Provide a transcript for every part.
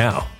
now.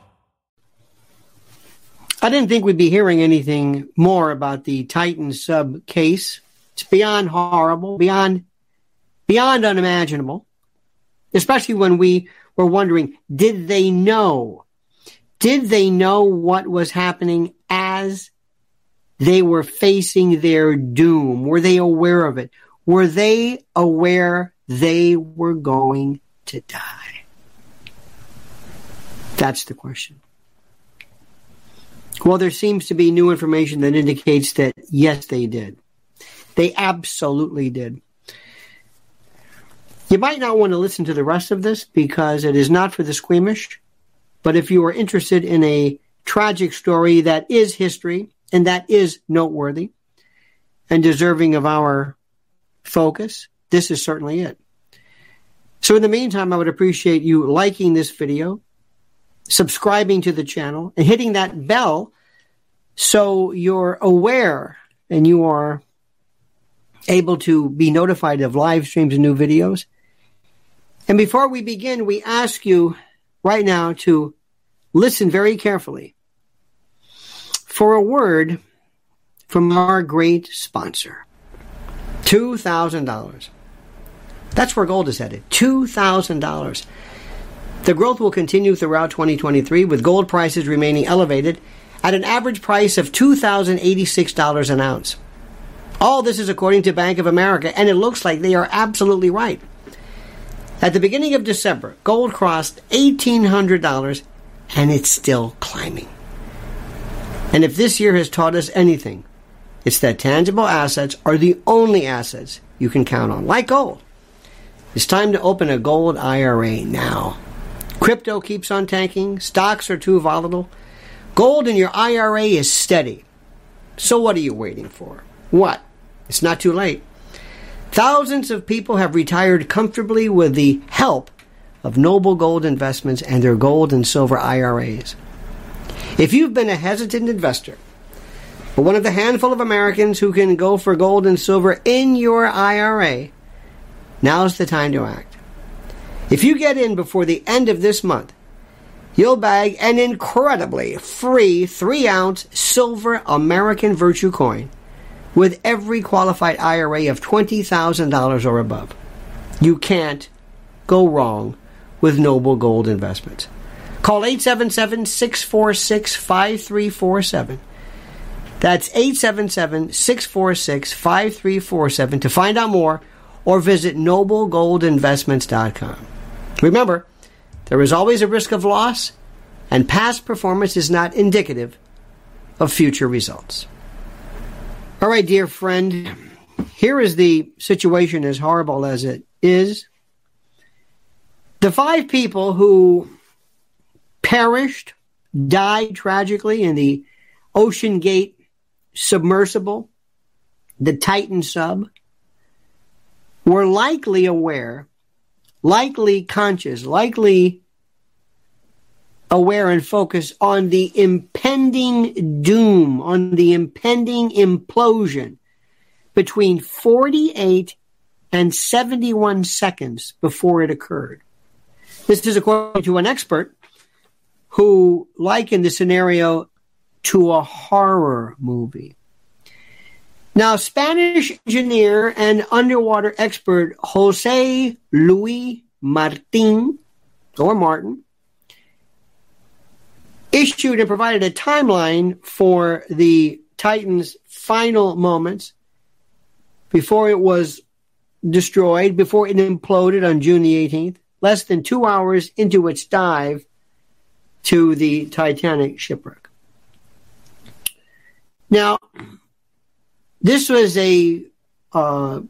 I didn't think we'd be hearing anything more about the Titan sub case. It's beyond horrible, beyond beyond unimaginable. Especially when we were wondering, did they know? Did they know what was happening as they were facing their doom? Were they aware of it? Were they aware they were going to die? That's the question. Well, there seems to be new information that indicates that yes, they did. They absolutely did. You might not want to listen to the rest of this because it is not for the squeamish. But if you are interested in a tragic story that is history and that is noteworthy and deserving of our focus, this is certainly it. So in the meantime, I would appreciate you liking this video, subscribing to the channel, and hitting that bell so you're aware and you are able to be notified of live streams and new videos. And before we begin, we ask you right now to listen very carefully for a word from our great sponsor. $2,000. That's where gold is headed. $2,000. The growth will continue throughout 2023 with gold prices remaining elevated at an average price of $2,086 an ounce. All this is according to Bank of America, and it looks like they are absolutely right. At the beginning of December, gold crossed $1,800 and it's still climbing. And if this year has taught us anything, it's that tangible assets are the only assets you can count on, like gold. It's time to open a gold IRA now. Crypto keeps on tanking, stocks are too volatile. Gold in your IRA is steady. So what are you waiting for? What? It's not too late. Thousands of people have retired comfortably with the help of Noble Gold Investments and their gold and silver IRAs. If you've been a hesitant investor, but one of the handful of Americans who can go for gold and silver in your IRA, Now's the time to act. If you get in before the end of this month, you'll bag an incredibly free 3 ounce silver American Virtue coin with every qualified IRA of $20,000 or above. You can't go wrong with Noble Gold Investments. Call 877 646 5347. That's 877 646 5347 to find out more or visit noblegoldinvestments.com. Remember, there is always a risk of loss, and past performance is not indicative of future results. All right, dear friend, here is the situation as horrible as it is. The five people who perished, died tragically in the Ocean Gate submersible, the Titan sub, were likely aware, likely conscious, likely aware and focused on the impending doom, on the impending implosion between 48 and 71 seconds before it occurred. This is according to an expert who likened the scenario to a horror movie. Now, Spanish engineer and underwater expert Jose Luis Martin, or Martin, issued and provided a timeline for the Titan's final moments before it was destroyed, before it imploded on June the 18th, less than two hours into its dive to the Titanic shipwreck. Now, this was a uh,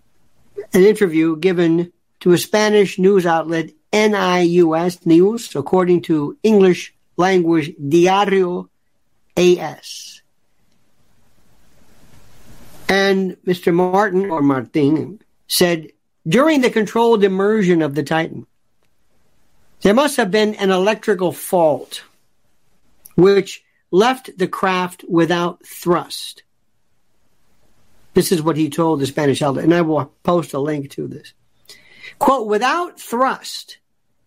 an interview given to a Spanish news outlet, NIUS News, according to English language Diario AS. And Mr. Martin or Martin said during the controlled immersion of the Titan, there must have been an electrical fault which left the craft without thrust. This is what he told the Spanish elder, and I will post a link to this. Quote, without thrust,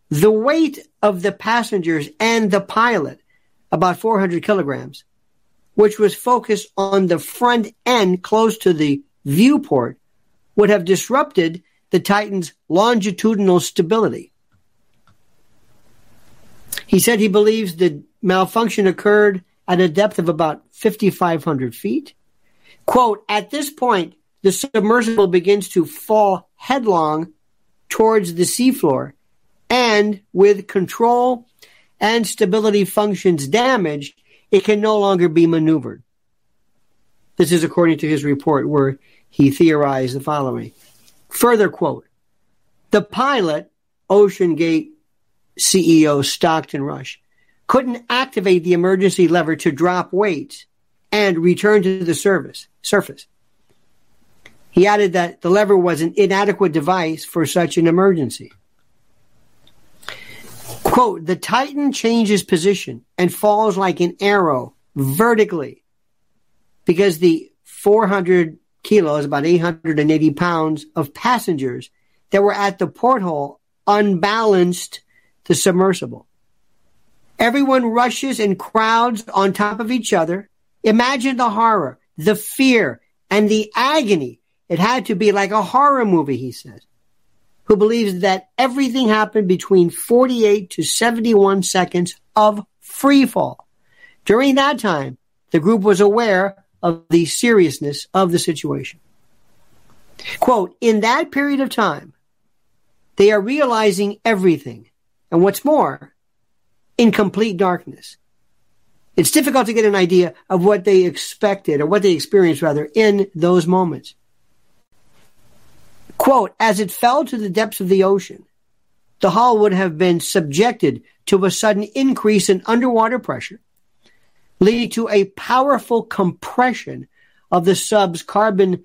the weight of the passengers and the pilot, about 400 kilograms, which was focused on the front end close to the viewport, would have disrupted the Titan's longitudinal stability. He said he believes the malfunction occurred at a depth of about 5,500 feet Quote, at this point, the submersible begins to fall headlong towards the seafloor, and with control and stability functions damaged, it can no longer be maneuvered. This is according to his report, where he theorized the following. Further quote The pilot, Ocean Gate CEO Stockton Rush, couldn't activate the emergency lever to drop weights and return to the service surface. He added that the lever was an inadequate device for such an emergency. Quote, the Titan changes position and falls like an arrow vertically because the 400 kilos, about 880 pounds of passengers that were at the porthole unbalanced the submersible. Everyone rushes in crowds on top of each other. Imagine the horror, the fear, and the agony. It had to be like a horror movie, he says, who believes that everything happened between 48 to 71 seconds of free fall. During that time, the group was aware of the seriousness of the situation. Quote, in that period of time, they are realizing everything. And what's more, in complete darkness. It's difficult to get an idea of what they expected or what they experienced rather in those moments. Quote, as it fell to the depths of the ocean, the hull would have been subjected to a sudden increase in underwater pressure, leading to a powerful compression of the sub's carbon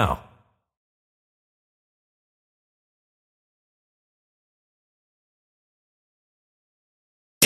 now.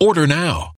Order now.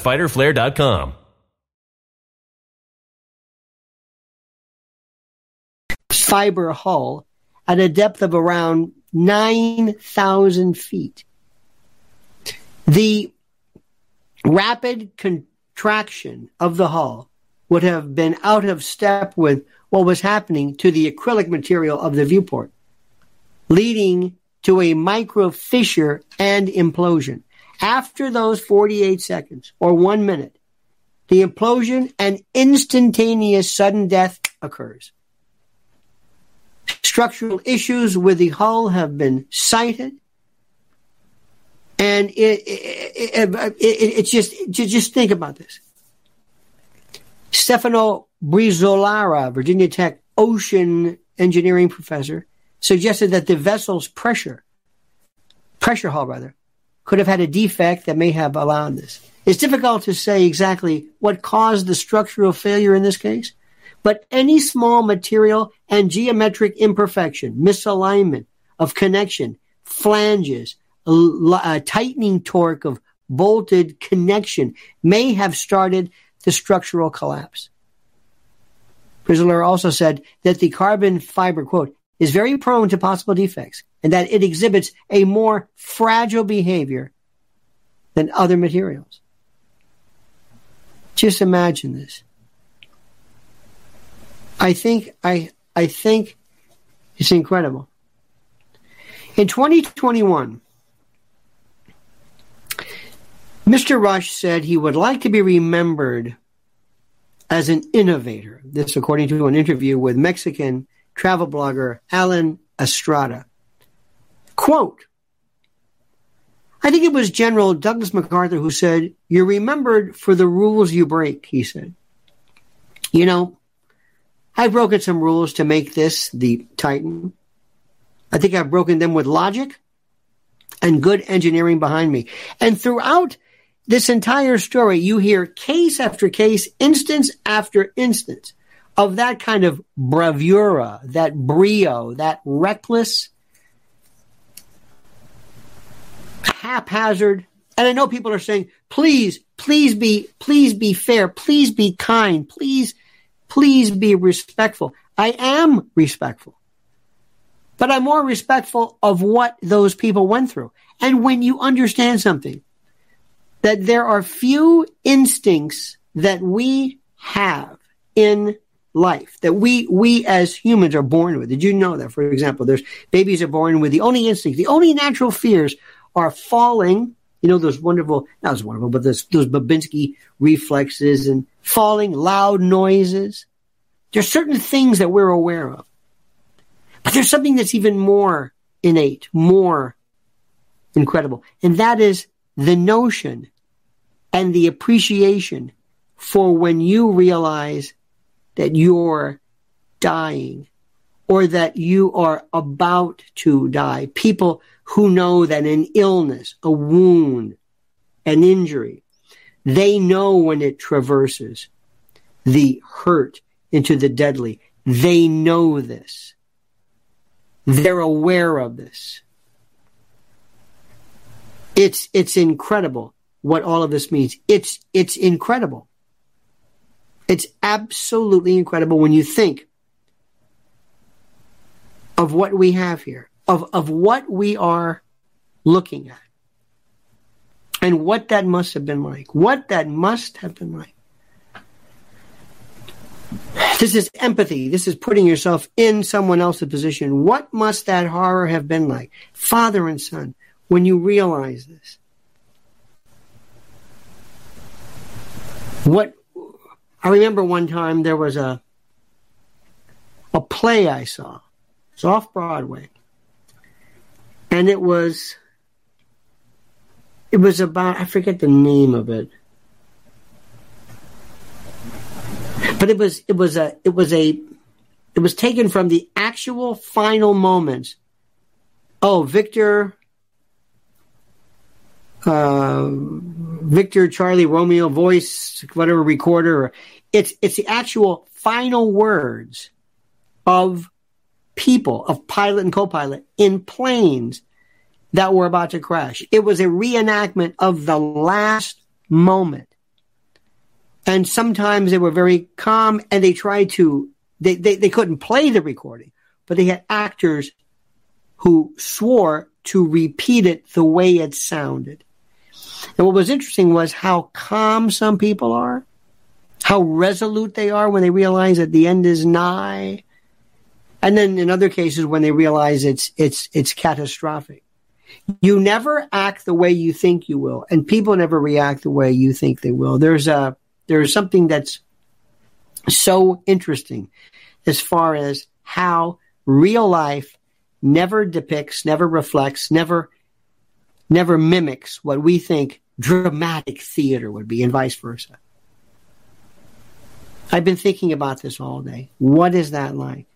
www.fighterflare.com. Fiber hull at a depth of around 9,000 feet. The rapid contraction of the hull would have been out of step with what was happening to the acrylic material of the viewport, leading to a micro fissure and implosion. After those 48 seconds or one minute, the implosion and instantaneous sudden death occurs. Structural issues with the hull have been cited, And it, it, it, it's just, just think about this. Stefano Brizzolara, Virginia Tech ocean engineering professor, suggested that the vessel's pressure, pressure hull rather, could have had a defect that may have allowed this. It's difficult to say exactly what caused the structural failure in this case, but any small material and geometric imperfection, misalignment of connection, flanges, a uh, tightening torque of bolted connection may have started the structural collapse. Brizzolara also said that the carbon fiber, quote, is very prone to possible defects and that it exhibits a more fragile behavior than other materials. Just imagine this. I think I I think it's incredible. In 2021, Mr. Rush said he would like to be remembered as an innovator. This, according to an interview with Mexican travel blogger Alan Estrada. Quote, I think it was General Douglas MacArthur who said, You're remembered for the rules you break, he said. You know, I've broken some rules to make this the Titan. I think I've broken them with logic and good engineering behind me. And throughout this entire story, you hear case after case, instance after instance of that kind of bravura, that brio, that reckless haphazard. And I know people are saying, please, please be, please be fair. Please be kind. Please, please be respectful. I am respectful, but I'm more respectful of what those people went through. And when you understand something, that there are few instincts that we have in life that we we as humans are born with. Did you know that? For example, there's babies are born with the only instincts, the only natural fears are falling. You know, those wonderful, not as wonderful, but those, those Babinski reflexes and falling, loud noises. There's certain things that we're aware of. But there's something that's even more innate, more incredible. And that is the notion and the appreciation for when you realize that you're dying or that you are about to die. People who know that an illness, a wound, an injury, they know when it traverses the hurt into the deadly. They know this. They're aware of this. It's, it's incredible what all of this means. It's, it's incredible. It's absolutely incredible when you think of what we have here of, of what we are looking at and what that must have been like. What that must have been like. This is empathy. This is putting yourself in someone else's position. What must that horror have been like? Father and son, when you realize this. What I remember one time there was a a play I saw. Off Broadway and it was it was about I forget the name of it. But it was it was a it was a it was taken from the actual final moments. Oh, Victor uh, Victor Charlie Romeo voice whatever recorder it's it's the actual final words of people, of pilot and co-pilot in planes that were about to crash. It was a reenactment of the last moment. And sometimes they were very calm and they tried to, they, they, they couldn't play the recording, but they had actors who swore to repeat it the way it sounded. And what was interesting was how calm some people are, how resolute they are when they realize that the end is nigh, and then in other cases, when they realize it's, it's, it's catastrophic. You never act the way you think you will, and people never react the way you think they will. There's a, there's something that's so interesting as far as how real life never depicts, never reflects, never never mimics what we think dramatic theater would be, and vice versa. I've been thinking about this all day. What is that like?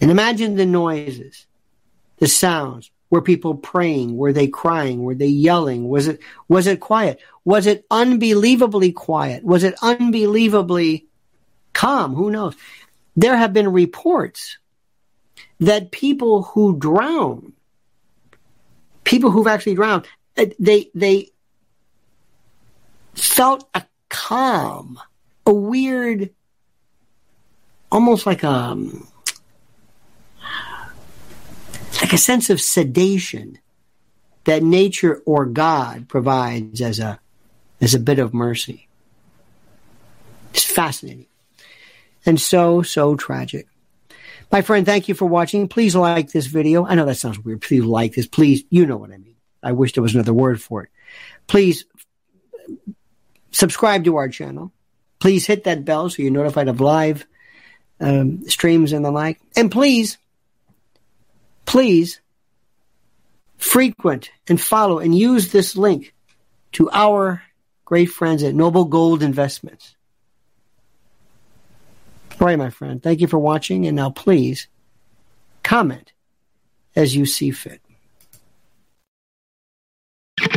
And imagine the noises, the sounds. Were people praying? Were they crying? Were they yelling? Was it was it quiet? Was it unbelievably quiet? Was it unbelievably calm? Who knows? There have been reports that people who drown, people who've actually drowned, uh, they they felt a calm, a weird, almost like a um, like a sense of sedation that nature or God provides as a as a bit of mercy. It's fascinating. And so, so tragic. My friend, thank you for watching. Please like this video. I know that sounds weird. Please like this. Please, you know what I mean. I wish there was another word for it. Please subscribe to our channel. Please hit that bell so you're notified of live um, streams and the like. And please, please frequent and follow and use this link to our great friends at Noble Gold Investments. All right, my friend. Thank you for watching. And now please comment as you see fit.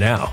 now.